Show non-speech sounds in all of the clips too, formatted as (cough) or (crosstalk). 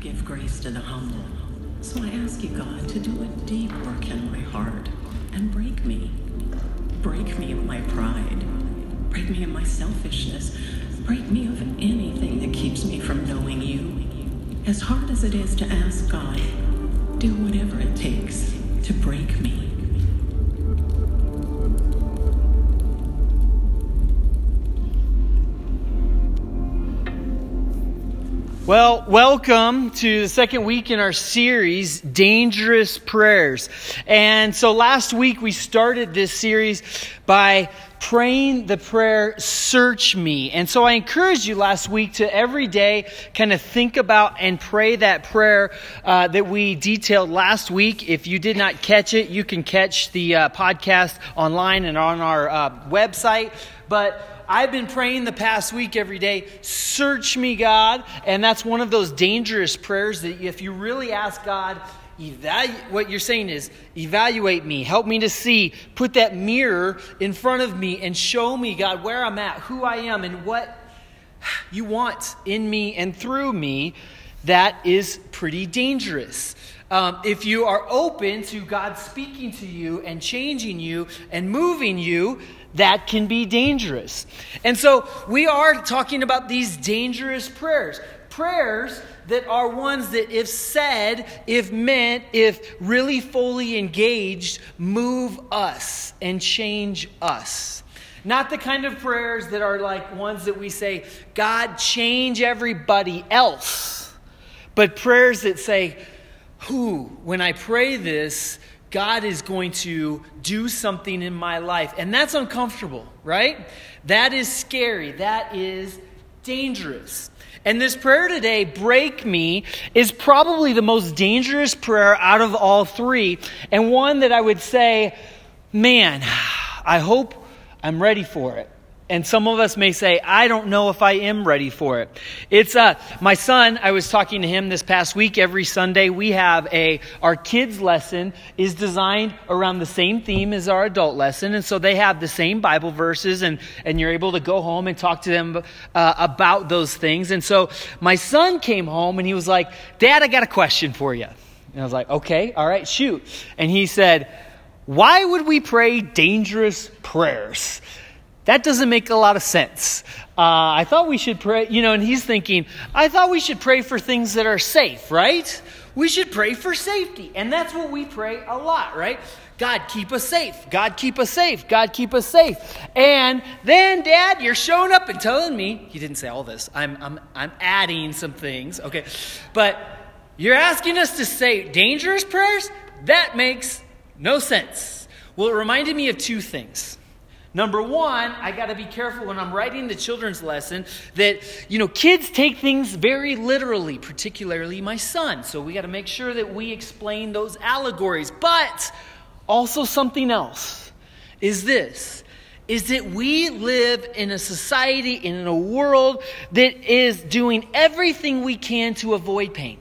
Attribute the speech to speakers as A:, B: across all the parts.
A: give grace to the humble. So I ask you, God, to do a deep work in my heart and break me. Break me of my pride. Break me of my selfishness. Break me of anything that keeps me from knowing you. As hard as it is to ask God, do whatever it takes to break me.
B: Well, welcome to the second week in our series, Dangerous Prayers. And so last week we started this series by praying the prayer, Search Me. And so I encouraged you last week to every day kind of think about and pray that prayer uh, that we detailed last week. If you did not catch it, you can catch the uh, podcast online and on our uh, website. But I've been praying the past week every day, search me, God. And that's one of those dangerous prayers that if you really ask God, evaluate, what you're saying is, evaluate me, help me to see, put that mirror in front of me and show me, God, where I'm at, who I am, and what you want in me and through me, that is pretty dangerous. Um, if you are open to God speaking to you and changing you and moving you, that can be dangerous. And so we are talking about these dangerous prayers. Prayers that are ones that, if said, if meant, if really fully engaged, move us and change us. Not the kind of prayers that are like ones that we say, God, change everybody else. But prayers that say, Who, when I pray this, God is going to do something in my life. And that's uncomfortable, right? That is scary. That is dangerous. And this prayer today, break me, is probably the most dangerous prayer out of all three. And one that I would say, man, (sighs) I hope I'm ready for it. And some of us may say, I don't know if I am ready for it. It's uh, my son. I was talking to him this past week. Every Sunday, we have a our kids lesson is designed around the same theme as our adult lesson, and so they have the same Bible verses, and and you're able to go home and talk to them uh, about those things. And so my son came home and he was like, "Dad, I got a question for you." And I was like, "Okay, all right, shoot." And he said, "Why would we pray dangerous prayers?" That doesn't make a lot of sense. Uh, I thought we should pray, you know, and he's thinking, I thought we should pray for things that are safe, right? We should pray for safety. And that's what we pray a lot, right? God, keep us safe. God, keep us safe. God, keep us safe. And then, Dad, you're showing up and telling me, he didn't say all this, I'm, I'm, I'm adding some things, okay? But you're asking us to say dangerous prayers? That makes no sense. Well, it reminded me of two things. Number one, I got to be careful when I'm writing the children's lesson that, you know, kids take things very literally, particularly my son. So we got to make sure that we explain those allegories. But also, something else is this is that we live in a society, in a world that is doing everything we can to avoid pain,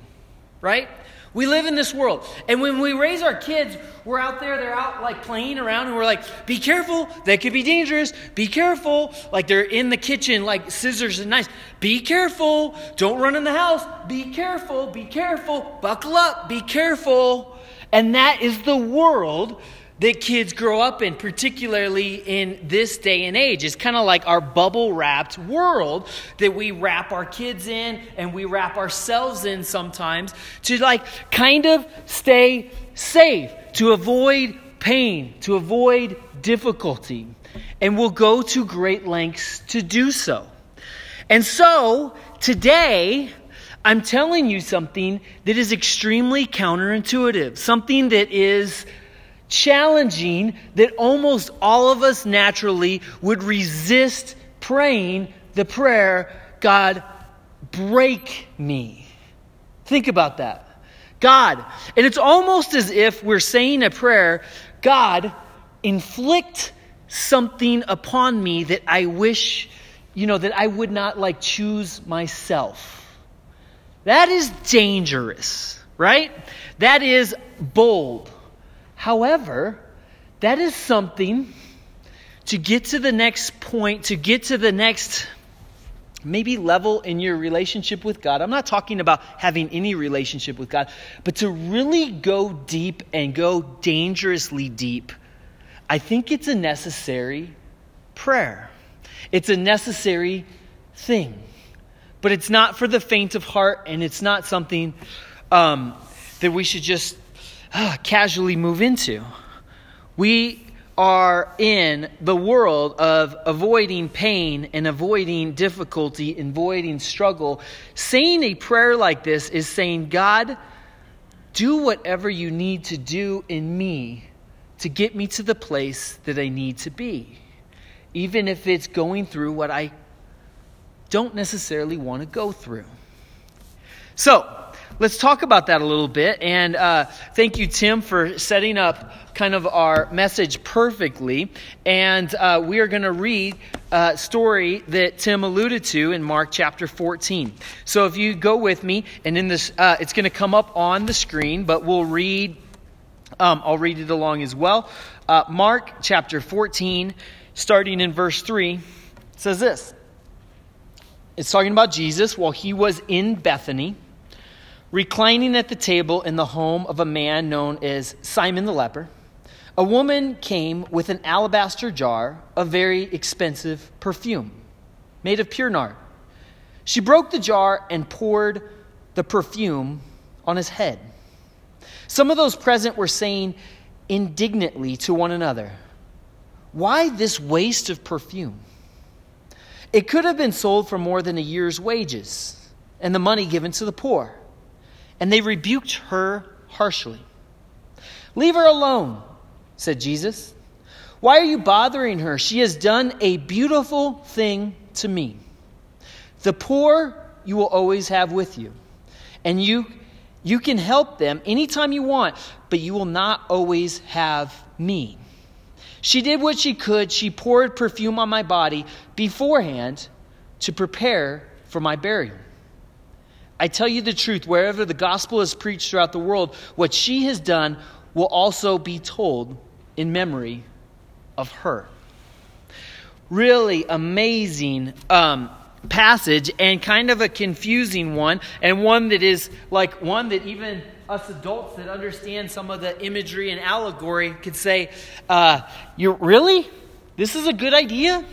B: right? We live in this world. And when we raise our kids, we're out there, they're out like playing around, and we're like, be careful, that could be dangerous. Be careful. Like they're in the kitchen, like scissors and knives. Be careful. Don't run in the house. Be careful. Be careful. Buckle up. Be careful. And that is the world that kids grow up in, particularly in this day and age. It's kind of like our bubble wrapped world that we wrap our kids in and we wrap ourselves in sometimes to like kind of stay safe, to avoid pain, to avoid difficulty. And we'll go to great lengths to do so. And so today, I'm telling you something that is extremely counterintuitive, something that is challenging that almost all of us naturally would resist praying the prayer, God, break me. Think about that. God, and it's almost as if we're saying a prayer, God, inflict something upon me that I wish, you know, that I would not like choose myself. That is dangerous, right? That is bold. However, that is something to get to the next point, to get to the next maybe level in your relationship with God. I'm not talking about having any relationship with God, but to really go deep and go dangerously deep, I think it's a necessary prayer. It's a necessary thing. But it's not for the faint of heart, and it's not something um, that we should just uh, casually move into. We are in the world of avoiding pain and avoiding difficulty, and avoiding struggle. Saying a prayer like this is saying, God, do whatever you need to do in me to get me to the place that I need to be, even if it's going through what I don't necessarily want to go through. So, let's talk about that a little bit. And uh, thank you, Tim, for setting up kind of our message perfectly. And uh, we are going to read a story that Tim alluded to in Mark chapter 14. So if you go with me, and in this, uh, it's going to come up on the screen, but we'll read. Um, I'll read it along as well. Uh, Mark chapter 14, starting in verse 3, says this. It's talking about Jesus while he was in Bethany reclining at the table in the home of a man known as Simon the leper, a woman came with an alabaster jar of very expensive perfume made of pure nard. She broke the jar and poured the perfume on his head. Some of those present were saying indignantly to one another, Why this waste of perfume? It could have been sold for more than a year's wages and the money given to the poor and they rebuked her harshly. Leave her alone, said Jesus. Why are you bothering her? She has done a beautiful thing to me. The poor you will always have with you, and you, you can help them anytime you want, but you will not always have me. She did what she could. She poured perfume on my body beforehand to prepare for my burial. I tell you the truth, wherever the gospel is preached throughout the world, what she has done will also be told in memory of her. Really amazing um, passage and kind of a confusing one, and one that is like one that even us adults that understand some of the imagery and allegory could say, uh, "You're really? This is a good idea.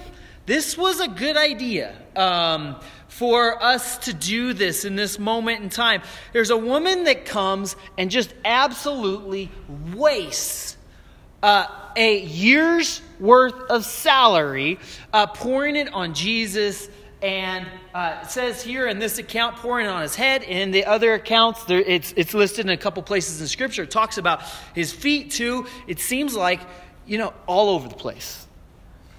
B: This was a good idea." Um, for us to do this in this moment in time. There's a woman that comes and just absolutely wastes uh, a year's worth of salary, uh, pouring it on Jesus. And uh, it says here in this account, pouring it on his head. In the other accounts, there, it's, it's listed in a couple places in Scripture. It talks about his feet too. It seems like, you know, all over the place.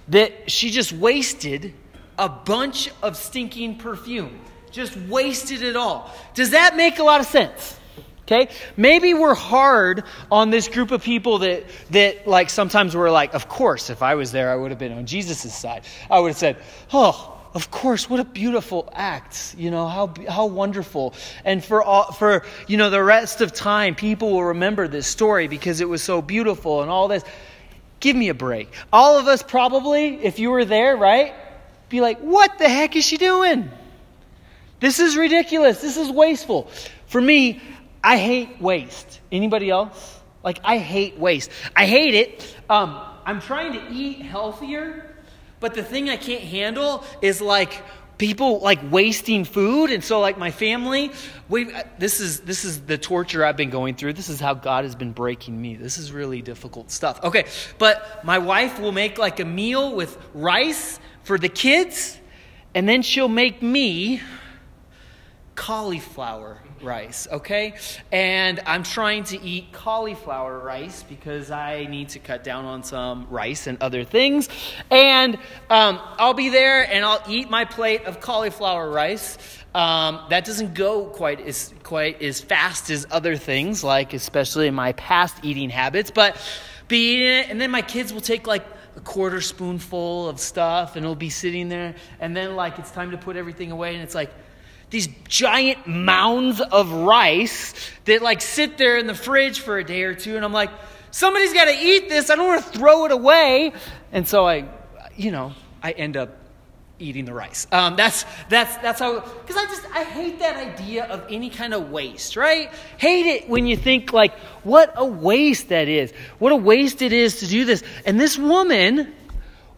B: That she just wasted a bunch of stinking perfume. Just wasted it all. Does that make a lot of sense? Okay? Maybe we're hard on this group of people that, that like, sometimes we're like, of course, if I was there, I would have been on Jesus' side. I would have said, oh, of course, what a beautiful act. You know, how, how wonderful. And for, all, for, you know, the rest of time, people will remember this story because it was so beautiful and all this. Give me a break. All of us probably, if you were there, right? Be like, what the heck is she doing? This is ridiculous. This is wasteful. For me, I hate waste. Anybody else? Like, I hate waste. I hate it. Um, I'm trying to eat healthier, but the thing I can't handle is like people like wasting food and so like my family we this is this is the torture i've been going through this is how god has been breaking me this is really difficult stuff okay but my wife will make like a meal with rice for the kids, and then she'll make me cauliflower rice, okay? And I'm trying to eat cauliflower rice because I need to cut down on some rice and other things. And um, I'll be there and I'll eat my plate of cauliflower rice. Um, that doesn't go quite as quite as fast as other things, like especially in my past eating habits. But be eating it, and then my kids will take like a quarter spoonful of stuff and it'll be sitting there. And then like it's time to put everything away and it's like these giant mounds of rice that like sit there in the fridge for a day or two. And i'm like somebody's got to eat this. I don't want to throw it away. And so i you know i end up eating the rice. Um, that's that's that's how. Because I just I hate that idea of any kind of waste, right? Hate it when you think like, what a waste that is. What a waste it is to do this. And this woman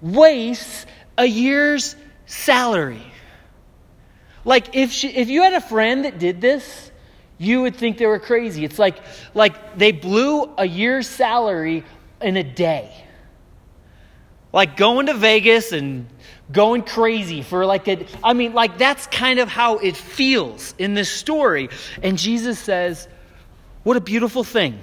B: wastes a year's salary. Like if she, if you had a friend that did this, you would think they were crazy. It's like like they blew a year's salary in a day. Like going to Vegas and going crazy for like a I mean like that's kind of how it feels in this story. And Jesus says, "What a beautiful thing."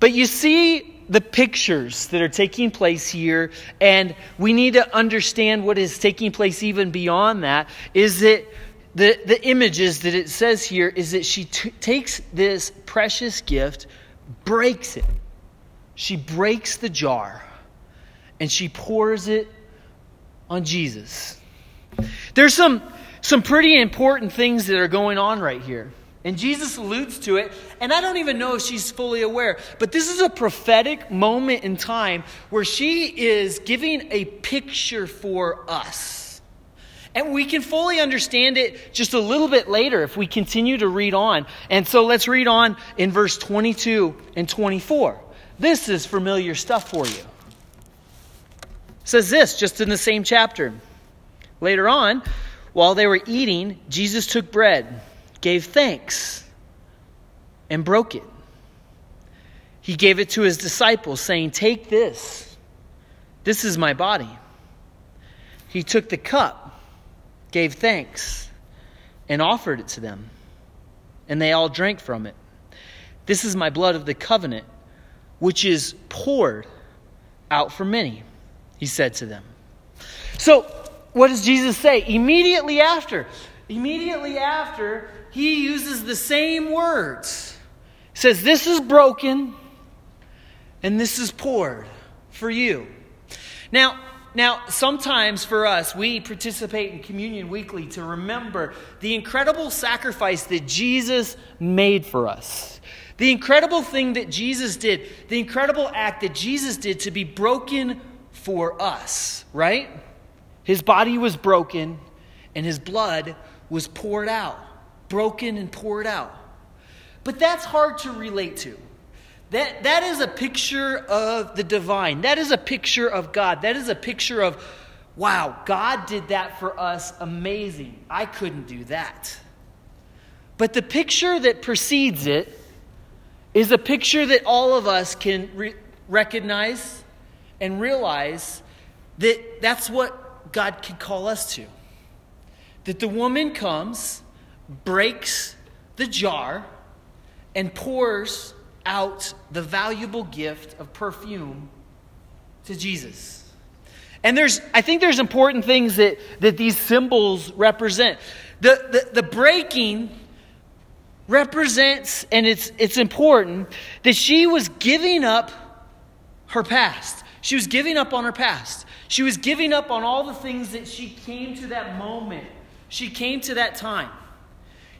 B: But you see the pictures that are taking place here, and we need to understand what is taking place even beyond that. Is that the, the images that it says here is that she t- takes this precious gift, breaks it. She breaks the jar, and she pours it on Jesus. There's some, some pretty important things that are going on right here. And Jesus alludes to it, and I don't even know if she's fully aware, but this is a prophetic moment in time where she is giving a picture for us. And we can fully understand it just a little bit later if we continue to read on. And so let's read on in verse 22 and 24. This is familiar stuff for you. Says this just in the same chapter. Later on, while they were eating, Jesus took bread gave thanks and broke it. He gave it to his disciples, saying, Take this. This is my body. He took the cup, gave thanks, and offered it to them. And they all drank from it. This is my blood of the covenant, which is poured out for many, he said to them. So, what does Jesus say? Immediately after, immediately after he uses the same words. He says, This is broken and this is poured for you. Now, now, sometimes for us, we participate in communion weekly to remember the incredible sacrifice that Jesus made for us. The incredible thing that Jesus did, the incredible act that Jesus did to be broken for us, right? His body was broken and his blood was poured out broken and poured out. But that's hard to relate to. That, that is a picture of the divine. That is a picture of God. That is a picture of, wow, God did that for us. Amazing. I couldn't do that. But the picture that precedes it is a picture that all of us can re- recognize and realize that that's what God can call us to. That the woman comes breaks the jar and pours out the valuable gift of perfume to Jesus. And there's, I think there's important things that, that these symbols represent. The, the, the breaking represents, and it's, it's important, that she was giving up her past. She was giving up on her past. She was giving up on all the things that she came to that moment. She came to that time.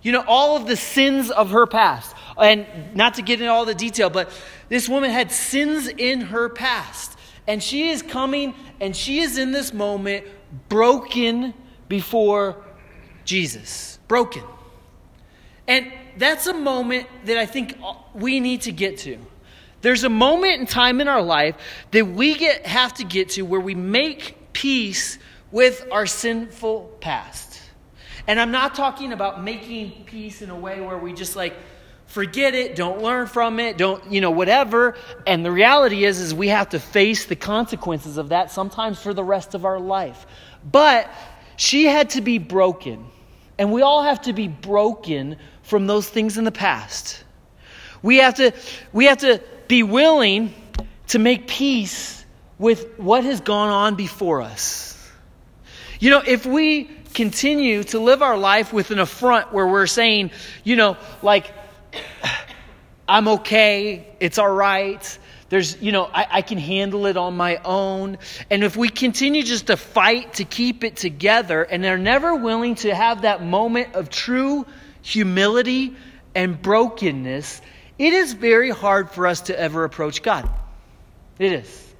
B: You know, all of the sins of her past. And not to get into all the detail, but this woman had sins in her past. And she is coming and she is in this moment broken before Jesus. Broken. And that's a moment that I think we need to get to. There's a moment in time in our life that we get, have to get to where we make peace with our sinful past. And I'm not talking about making peace in a way where we just like forget it, don't learn from it, don't, you know, whatever. And the reality is is we have to face the consequences of that sometimes for the rest of our life. But she had to be broken. And we all have to be broken from those things in the past. We have to we have to be willing to make peace with what has gone on before us. You know, if we continue to live our life with an affront where we're saying, you know, like, (sighs) I'm okay, it's all right. There's, you know, I, I, can handle it on my own. And if we continue just to fight to keep it together and they're never willing to have that moment of true humility and brokenness, it is very hard for us to ever approach God. It is.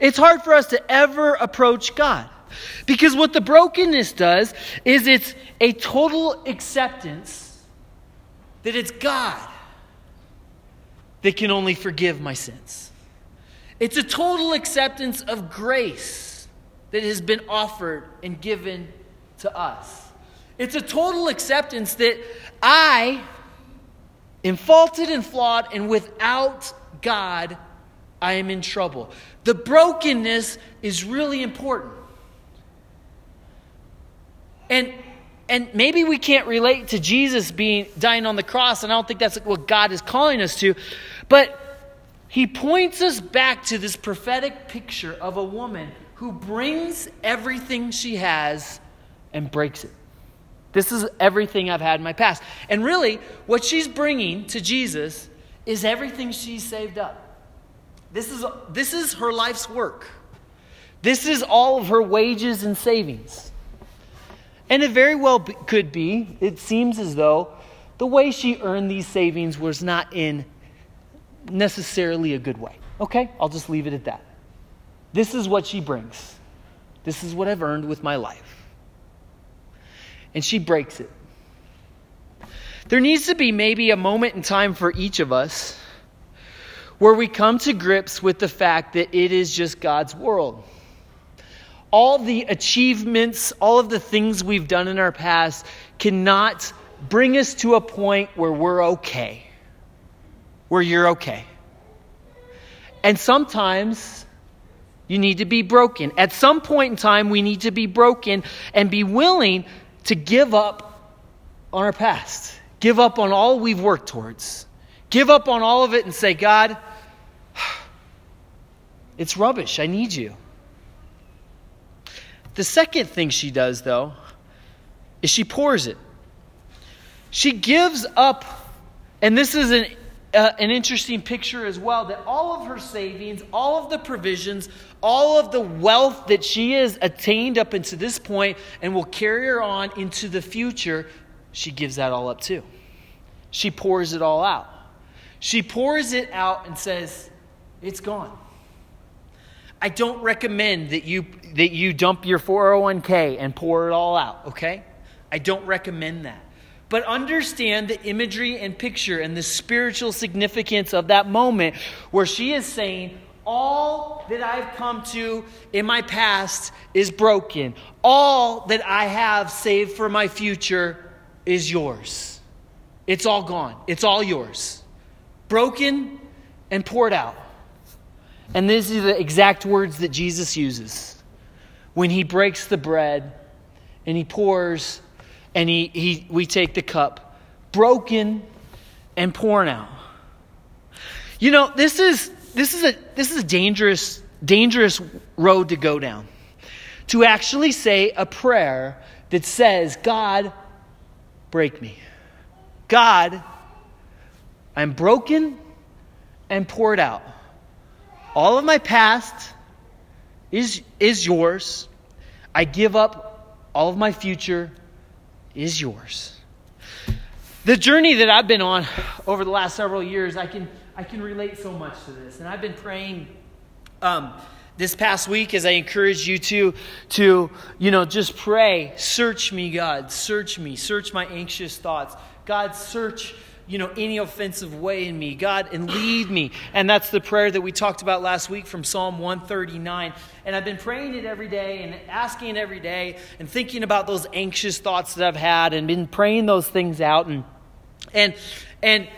B: It's hard for us to ever approach God. Because what the brokenness does is it's a total acceptance that it's God that can only forgive my sins. It's a total acceptance of grace that has been offered and given to us. It's a total acceptance that I am faulted and flawed, and without God, I am in trouble. The brokenness is really important. And and maybe we can't relate to Jesus being dying on the cross, and I don't think that's what God is calling us to, but he points us back to this prophetic picture of a woman who brings everything she has and breaks it. This is everything I've had in my past. And really, what she's bringing to Jesus is everything she's saved up. This is, this is her life's work. This is all of her wages and savings. And it very well be, could be, it seems as though the way she earned these savings was not in necessarily a good way. Okay? I'll just leave it at that. This is what she brings. This is what I've earned with my life. And she breaks it. There needs to be maybe a moment in time for each of us where we come to grips with the fact that it is just God's world. All the achievements, all of the things we've done in our past cannot bring us to a point where we're okay, where you're okay. And sometimes you need to be broken. At some point in time, we need to be broken and be willing to give up on our past, give up on all we've worked towards, give up on all of it and say, God, (sighs) it's rubbish. I need you. The second thing she does, though, is she pours it. She gives up, and this is an, uh, an interesting picture as well, that all of her savings, all of the provisions, all of the wealth that she has attained up into this point and will carry her on into the future, she gives that all up too. She pours it all out. She pours it out and says, It's gone. I don't recommend that you, that you dump your 401k and pour it all out, okay? I don't recommend that. But understand the imagery and picture and the spiritual significance of that moment where she is saying, All that I've come to in my past is broken. All that I have saved for my future is yours. It's all gone, it's all yours. Broken and poured out. And these are the exact words that Jesus uses when he breaks the bread and he pours and he, he, we take the cup, broken and poured out. You know, this is, this is, a, this is a dangerous, dangerous road to go down. To actually say a prayer that says, God, break me. God, I'm broken and poured out. All of my past is, is yours. I give up all of my future is yours. The journey that I've been on over the last several years, I can, I can relate so much to this. And I've been praying um, this past week as I encourage you to, to, you know, just pray. Search me, God. Search me. Search my anxious thoughts. God, search you know, any offensive way in me. God, and lead me. And that's the prayer that we talked about last week from Psalm 139. And I've been praying it every day and asking it every day and thinking about those anxious thoughts that I've had and been praying those things out. And, and, and,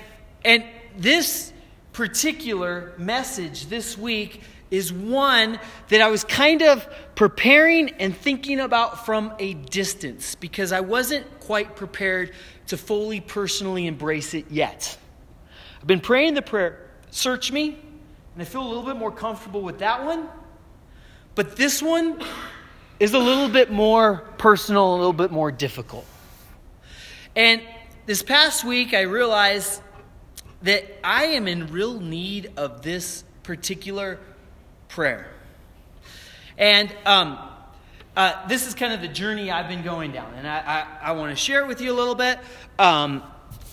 B: and this particular message this week is one that I was kind of preparing and thinking about from a distance because I wasn't quite prepared to fully personally embrace it yet. I've been praying the prayer, search me, and I feel a little bit more comfortable with that one. But this one is a little bit more personal, a little bit more difficult. And this past week, I realized that I am in real need of this particular prayer. And um, uh, this is kind of the journey I've been going down, and I, I, I want to share it with you a little bit. Um,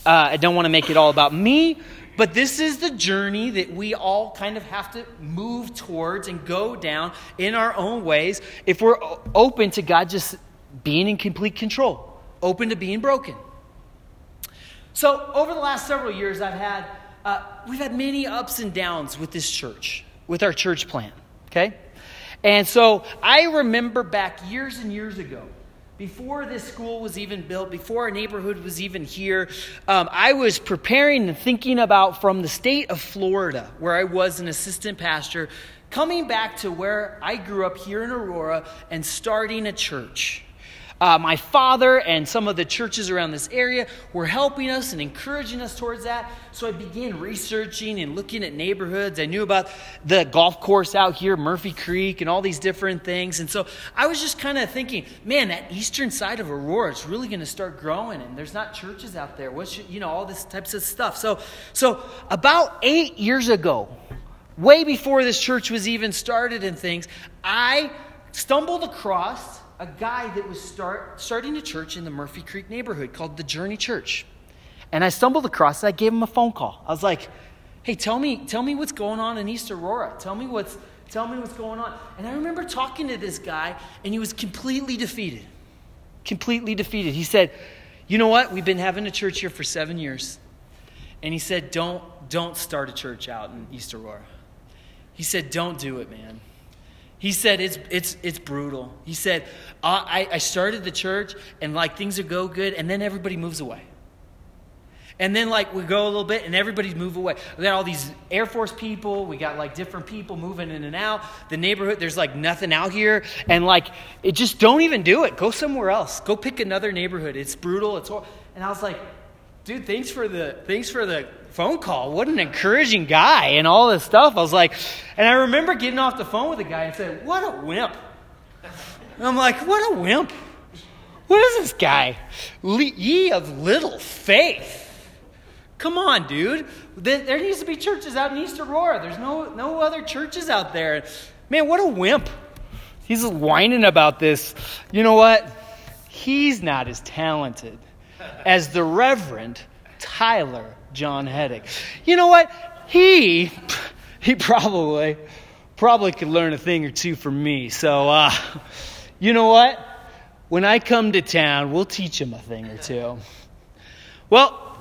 B: uh, I don't want to make it all about me, But this is the journey that we all kind of have to move towards and go down in our own ways if we're open to God just being in complete control, open to being broken. So, over the last several years, I've had, uh, we've had many ups and downs with this church, with our church plan, okay? And so I remember back years and years ago, before this school was even built, before our neighborhood was even here, um, I was preparing and thinking about from the state of Florida, where I was an assistant pastor, coming back to where I grew up here in Aurora and starting a church. Uh, my father and some of the churches around this area were helping us and encouraging us towards that. So I began researching and looking at neighborhoods. I knew about the golf course out here, Murphy Creek, and all these different things. And so I was just kind of thinking, man, that eastern side of Aurora is really going to start growing, and there's not churches out there. What should, you know, all this types of stuff. So, so about eight years ago, way before this church was even started and things, I stumbled across a guy that was start, starting a church in the Murphy Creek neighborhood called the Journey Church. And I stumbled across it. I gave him a phone call. I was like, hey, tell me, tell me what's going on in East Aurora. Tell me what's, tell me what's going on. And I remember talking to this guy, and he was completely defeated. Completely defeated. He said, you know what? We've been having a church here for seven years. And he said, don't, don't start a church out in East Aurora. He said, don't do it, man. He said it's, it's, it's brutal. He said, I, I started the church and like things would go good and then everybody moves away. And then like we go a little bit and everybody's move away. We got all these Air Force people, we got like different people moving in and out. The neighborhood, there's like nothing out here. And like it just don't even do it. Go somewhere else. Go pick another neighborhood. It's brutal. It's horrible. And I was like, dude, thanks for the thanks for the phone call. What an encouraging guy and all this stuff. I was like, and I remember getting off the phone with a guy and said, What a wimp. And I'm like, What a wimp. What is this guy? Ye of little faith. Come on, dude. There needs to be churches out in East Aurora. There's no, no other churches out there. Man, what a wimp. He's whining about this. You know what? He's not as talented as the Reverend Tyler John Heddick. You know what? He he probably probably could learn a thing or two from me. So uh, you know what? When I come to town, we'll teach him a thing or two. Well,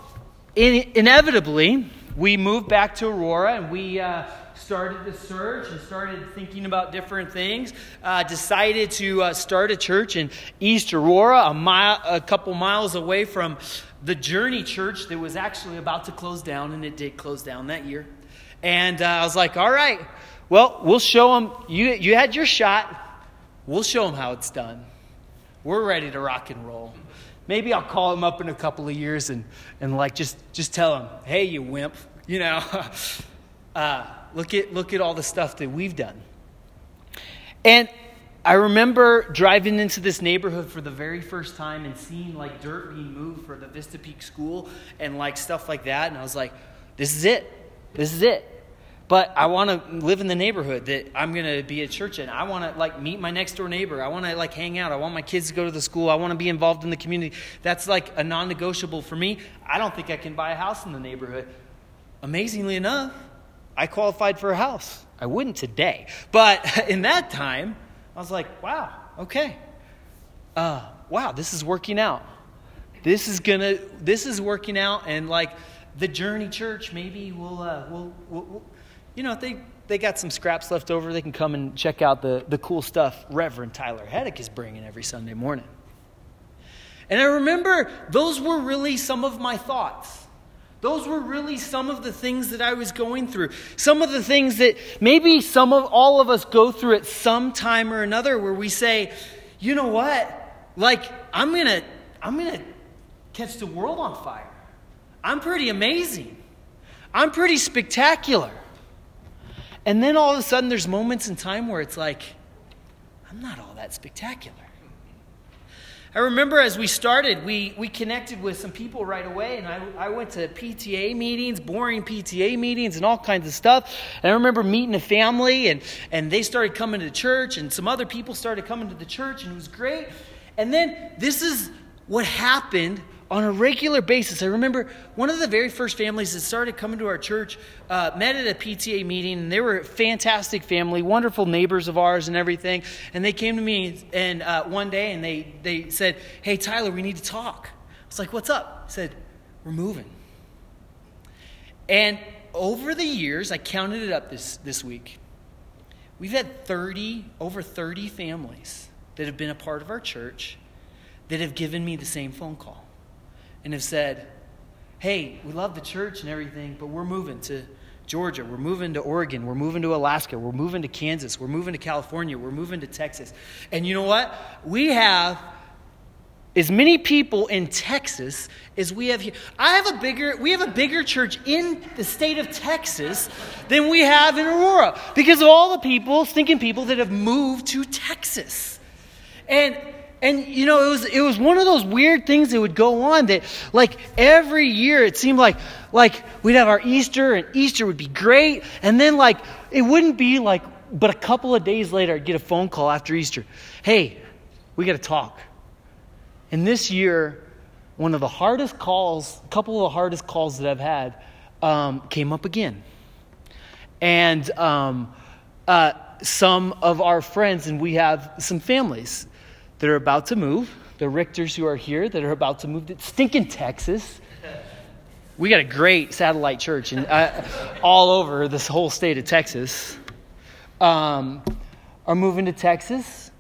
B: in, inevitably, we moved back to Aurora and we uh, started the search and started thinking about different things. Uh, decided to uh, start a church in East Aurora, a mile, a couple miles away from the Journey Church that was actually about to close down, and it did close down that year. And uh, I was like, all right, well, we'll show them. You, you had your shot. We'll show them how it's done. We're ready to rock and roll. Maybe I'll call him up in a couple of years and, and like just, just tell him, hey, you wimp, (laughs) you know, (laughs) uh, look, at, look at all the stuff that we've done. And I remember driving into this neighborhood for the very first time and seeing like dirt being moved for the Vista Peak School and like stuff like that. And I was like, this is it. This is it. But I want to live in the neighborhood that I'm going to be at church in. I want to like meet my next door neighbor. I want to like hang out. I want my kids to go to the school. I want to be involved in the community. That's like a non negotiable for me. I don't think I can buy a house in the neighborhood. Amazingly enough, I qualified for a house. I wouldn't today. But (laughs) in that time, I was like, wow, okay. Uh, wow, this is working out. This is gonna, this is working out, and like the Journey Church, maybe we'll, uh, we'll, we'll, we'll, you know, they they got some scraps left over. They can come and check out the the cool stuff Reverend Tyler Heddick is bringing every Sunday morning. And I remember those were really some of my thoughts. Those were really some of the things that I was going through. Some of the things that maybe some of all of us go through at some time or another where we say, you know what? Like, I'm going to I'm going to catch the world on fire. I'm pretty amazing. I'm pretty spectacular. And then all of a sudden there's moments in time where it's like, I'm not all that spectacular. I remember as we started, we, we connected with some people right away, and I, I went to PTA meetings, boring PTA meetings, and all kinds of stuff. And I remember meeting a family, and, and they started coming to church, and some other people started coming to the church, and it was great. And then this is what happened on a regular basis, I remember one of the very first families that started coming to our church uh, met at a PTA meeting, and they were a fantastic family, wonderful neighbors of ours and everything. And they came to me and uh, one day and they, they said, Hey, Tyler, we need to talk. I was like, What's up? I said, We're moving. And over the years, I counted it up this, this week. We've had 30, over 30 families that have been a part of our church that have given me the same phone call and have said, Hey, we love the church and everything, but we're moving to Georgia, we're moving to Oregon, we're moving to Alaska, we're moving to Kansas, we're moving to California, we're moving to Texas. And you know what? We have as many people in Texas as we have here. I have a bigger, we have a bigger church in the state of Texas than we have in Aurora because of all the people, stinking people that have moved to Texas. And and you know, it was it was one of those weird things that would go on that like every year it seemed like like we'd have our Easter and Easter would be great, and then like it wouldn't be like but a couple of days later I'd get a phone call after Easter. Hey, we gotta talk. And this year, one of the hardest calls, a couple of the hardest calls that I've had, um, came up again. And um, uh, some of our friends, and we have some families that are about to move. The Richters who are here that are about to move to stinking Texas. We got a great satellite church in, uh, all over this whole state of Texas. Um, are moving to Texas.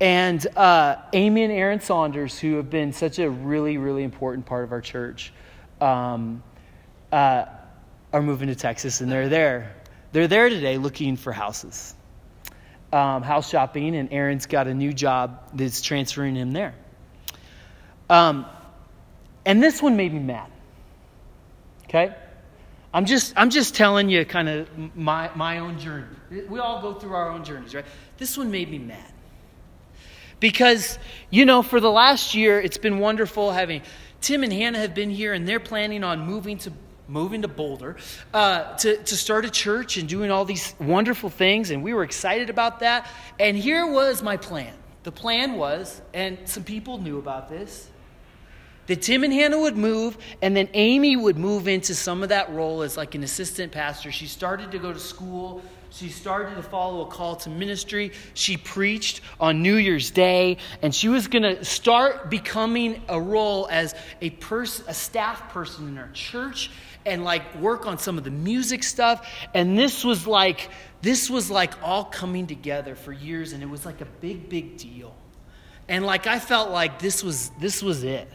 B: And uh, Amy and Aaron Saunders, who have been such a really, really important part of our church, um, uh, are moving to Texas, and they're there. They're there today looking for houses, um, house shopping, and Aaron's got a new job that's transferring him there. Um, and this one made me mad. Okay? I'm just, I'm just telling you kind of my, my own journey. We all go through our own journeys, right? This one made me mad. Because, you know, for the last year, it's been wonderful having Tim and Hannah have been here, and they're planning on moving to moving to Boulder uh, to, to start a church and doing all these wonderful things, and we were excited about that. And here was my plan. The plan was, and some people knew about this, that Tim and Hannah would move, and then Amy would move into some of that role as like an assistant pastor. She started to go to school she started to follow a call to ministry. She preached on New Year's Day, and she was going to start becoming a role as a person, a staff person in our church, and like work on some of the music stuff. And this was like this was like all coming together for years, and it was like a big, big deal. And like I felt like this was this was it.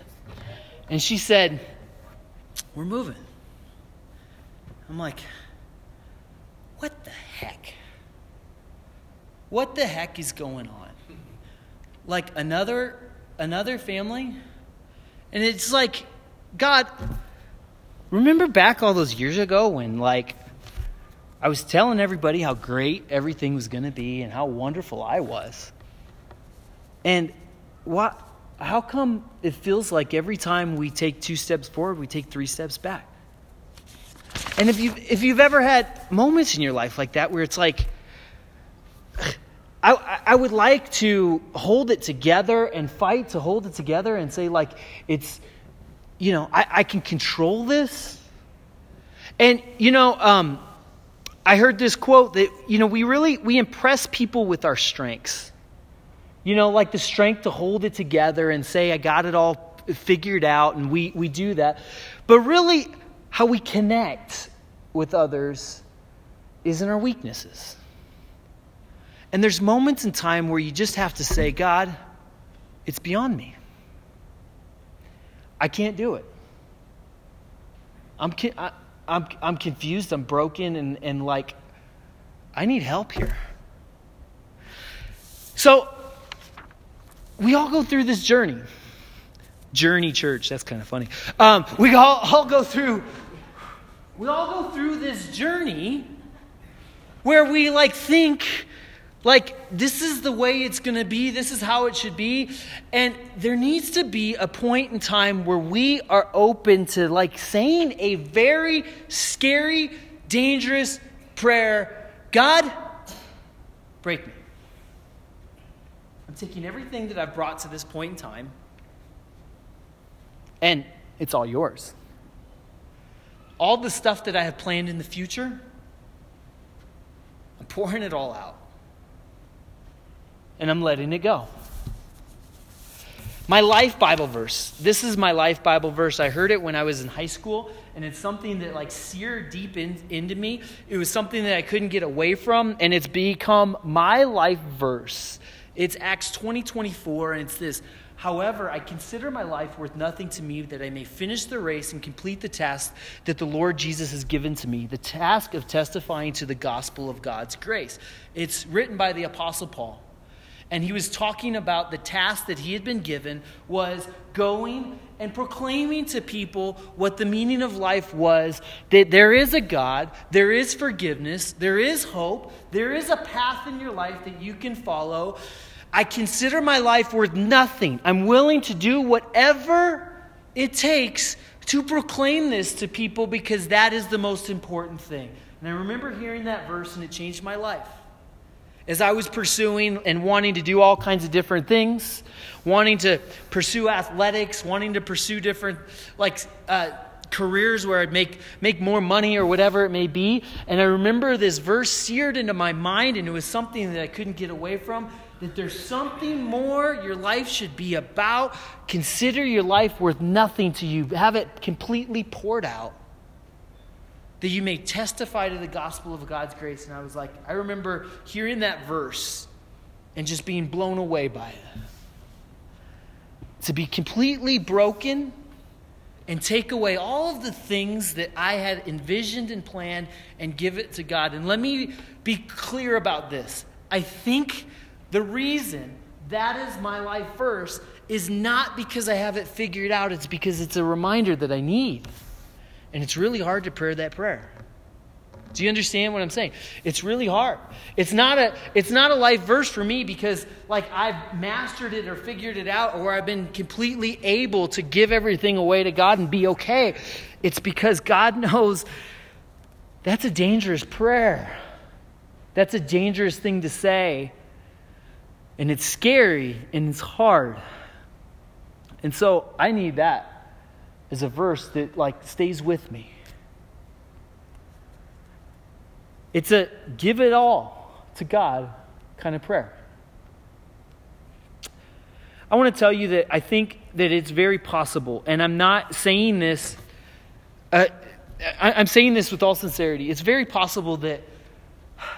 B: And she said, "We're moving." I'm like, "What the heck? What the heck is going on? Like another another family? And it's like, God, remember back all those years ago when like I was telling everybody how great everything was going to be and how wonderful I was. And what how come it feels like every time we take two steps forward, we take three steps back? And if, you, if you've ever had moments in your life like that where it's like, I, I would like to hold it together and fight to hold it together and say, like, it's, you know, I, I can control this. And, you know, um, I heard this quote that, you know, we really, we impress people with our strengths. You know, like the strength to hold it together and say, I got it all figured out, and we, we do that. But really, how we connect with others is in our weaknesses. And there's moments in time where you just have to say, God, it's beyond me. I can't do it. I'm, I, I'm, I'm confused, I'm broken, and, and like, I need help here. So, we all go through this journey. Journey Church. That's kind of funny. Um, we all, all go through. We all go through this journey where we like think like this is the way it's going to be this is how it should be and there needs to be a point in time where we are open to like saying a very scary dangerous prayer god break me i'm taking everything that i've brought to this point in time And it's all yours. All the stuff that I have planned in the future, I'm pouring it all out. And I'm letting it go. My life Bible verse. This is my life Bible verse. I heard it when I was in high school, and it's something that like seared deep in, into me. It was something that I couldn't get away from, and it's become my life verse. It's Acts 20 24, and it's this However, I consider my life worth nothing to me that I may finish the race and complete the task that the Lord Jesus has given to me the task of testifying to the gospel of God's grace. It's written by the Apostle Paul. And he was talking about the task that he had been given was going and proclaiming to people what the meaning of life was that there is a God, there is forgiveness, there is hope, there is a path in your life that you can follow I consider my life worth nothing. I'm willing to do whatever it takes to proclaim this to people because that is the most important thing. And I remember hearing that verse and it changed my life. As I was pursuing and wanting to do all kinds of different things, wanting to pursue athletics, wanting to pursue different, like, uh, careers where I'd make, make more money or whatever it may be. And I remember this verse seared into my mind, and it was something that I couldn't get away from that there's something more your life should be about. Consider your life worth nothing to you. Have it completely poured out. That you may testify to the gospel of God's grace. And I was like, I remember hearing that verse and just being blown away by it. To be completely broken and take away all of the things that I had envisioned and planned and give it to God. And let me be clear about this. I think the reason that is my life first is not because I have it figured out, it's because it's a reminder that I need. And it's really hard to pray that prayer. Do you understand what I'm saying? It's really hard. It's not a it's not a life verse for me because like I've mastered it or figured it out or I've been completely able to give everything away to God and be okay. It's because God (laughs) knows that's a dangerous prayer. That's a dangerous thing to say. And it's scary and it's hard. And so I need that as a verse that like stays with me. It's a give it all to God kind of prayer. I want to tell you that I think that it's very possible, and I'm not saying this, uh, I, am saying this with all sincerity. It's very possible that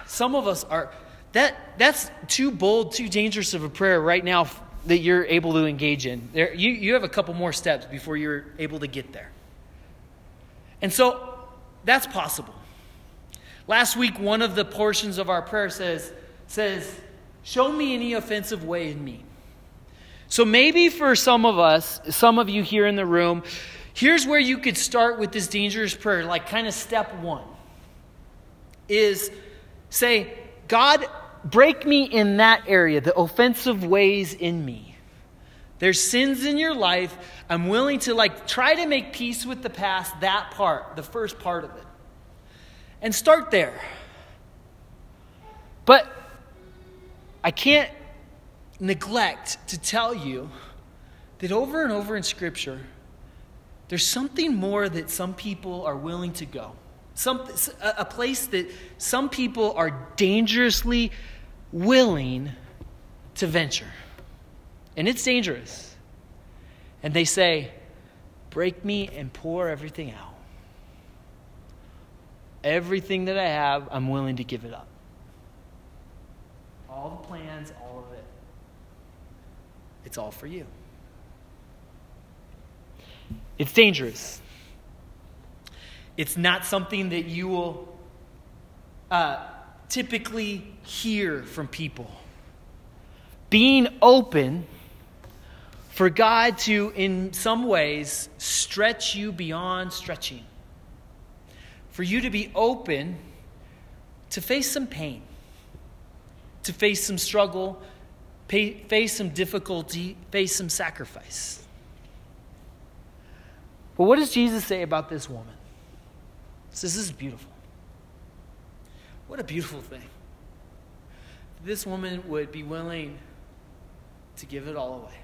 B: some of us are, that, that's too bold, too dangerous of a prayer right now that you're able to engage in. There, you, you have a couple more steps before you're able to get there. And so that's possible. Last week, one of the portions of our prayer says, says, Show me any offensive way in me. So maybe for some of us, some of you here in the room, here's where you could start with this dangerous prayer, like kind of step one is say, God, break me in that area, the offensive ways in me. There's sins in your life. I'm willing to like try to make peace with the past, that part, the first part of it. And start there. But I can't neglect to tell you that over and over in Scripture, there's something more that some people are willing to go. Some, a place that some people are dangerously willing to venture. And it's dangerous. And they say, Break me and pour everything out. Everything that I have, I'm willing to give it up. All the plans, all of it. It's all for you. It's dangerous. It's not something that you will uh, typically hear from people. Being open for God to, in some ways, stretch you beyond stretching. For you to be open to face some pain, to face some struggle, pay, face some difficulty, face some sacrifice. But what does Jesus say about this woman? Says, This is beautiful. What a beautiful thing. This woman would be willing to give it all away.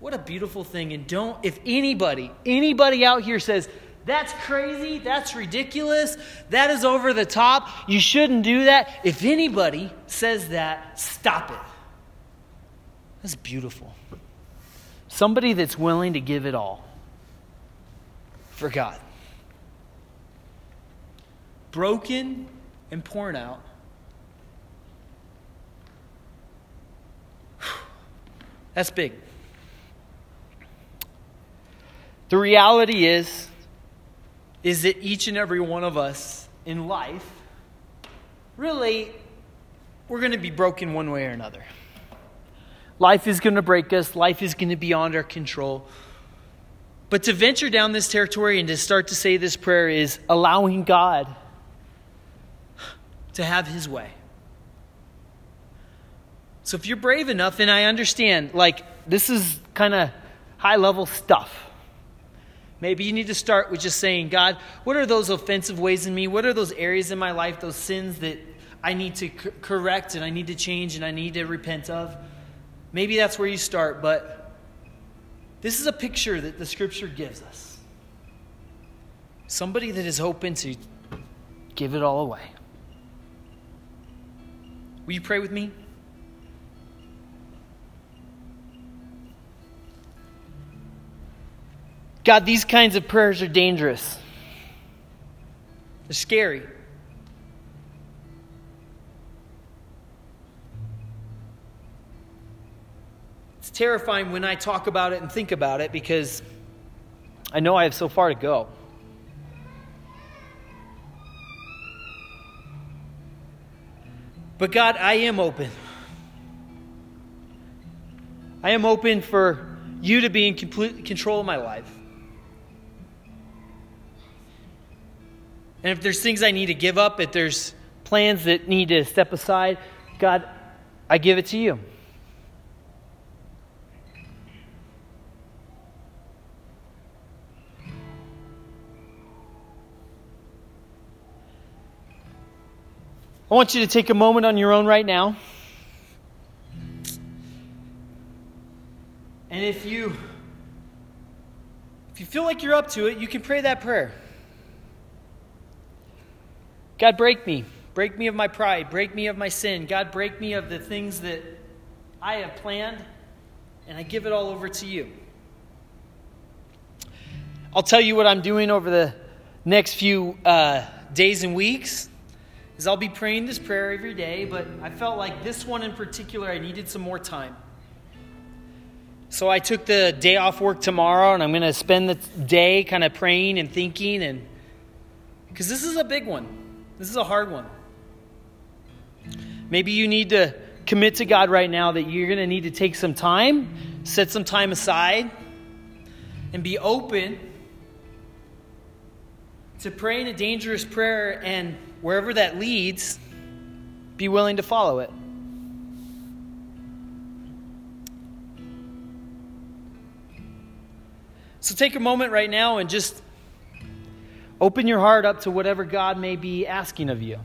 B: What a beautiful thing. And don't, if anybody, anybody out here says, that's crazy, that's ridiculous, that is over the top, you shouldn't do that. If anybody says that, stop it. That's beautiful. Somebody that's willing to give it all for God. Broken and poured out. (sighs) That's big. The reality is is that each and every one of us in life really we're going to be broken one way or another. Life is going to break us, life is going to be our control. But to venture down this territory and to start to say this prayer is allowing God to have his way. So if you're brave enough, and I understand, like, this is kind of high level stuff. Maybe you need to start with just saying, God, what are those offensive ways in me? What are those areas in my life, those sins that I need to correct and I need to change and I need to repent of? Maybe that's where you start, but this is a picture that the scripture gives us. Somebody that is open to give it all away. Will you pray with me? God, these kinds of prayers are dangerous. They're scary. It's terrifying when I talk about it and think about it because I know I have so far to go. But God, I am open. I am open for you to be in complete control of my life. And if there's things I need to give up, if there's plans that need to step aside, God, I give it to you. I want you to take a moment on your own right now. And if you if you feel like you're up to it, you can pray that prayer. God, break me. Break me of my pride. Break me of my sin. God, break me of the things that I have planned, and I give it all over to you. I'll tell you what I'm doing over the next few uh, days and weeks is I'll be praying this prayer every day, but I felt like this one in particular, I needed some more time. So I took the day off work tomorrow, and I'm going to spend the day kind of praying and thinking, and because this is a big one. This is a hard one. Maybe you need to commit to God right now that you're going to need to take some time, set some time aside, and be open to praying a dangerous prayer, and wherever that leads, be willing to follow it. So take a moment right now and just Open your heart up to whatever God may be asking of you.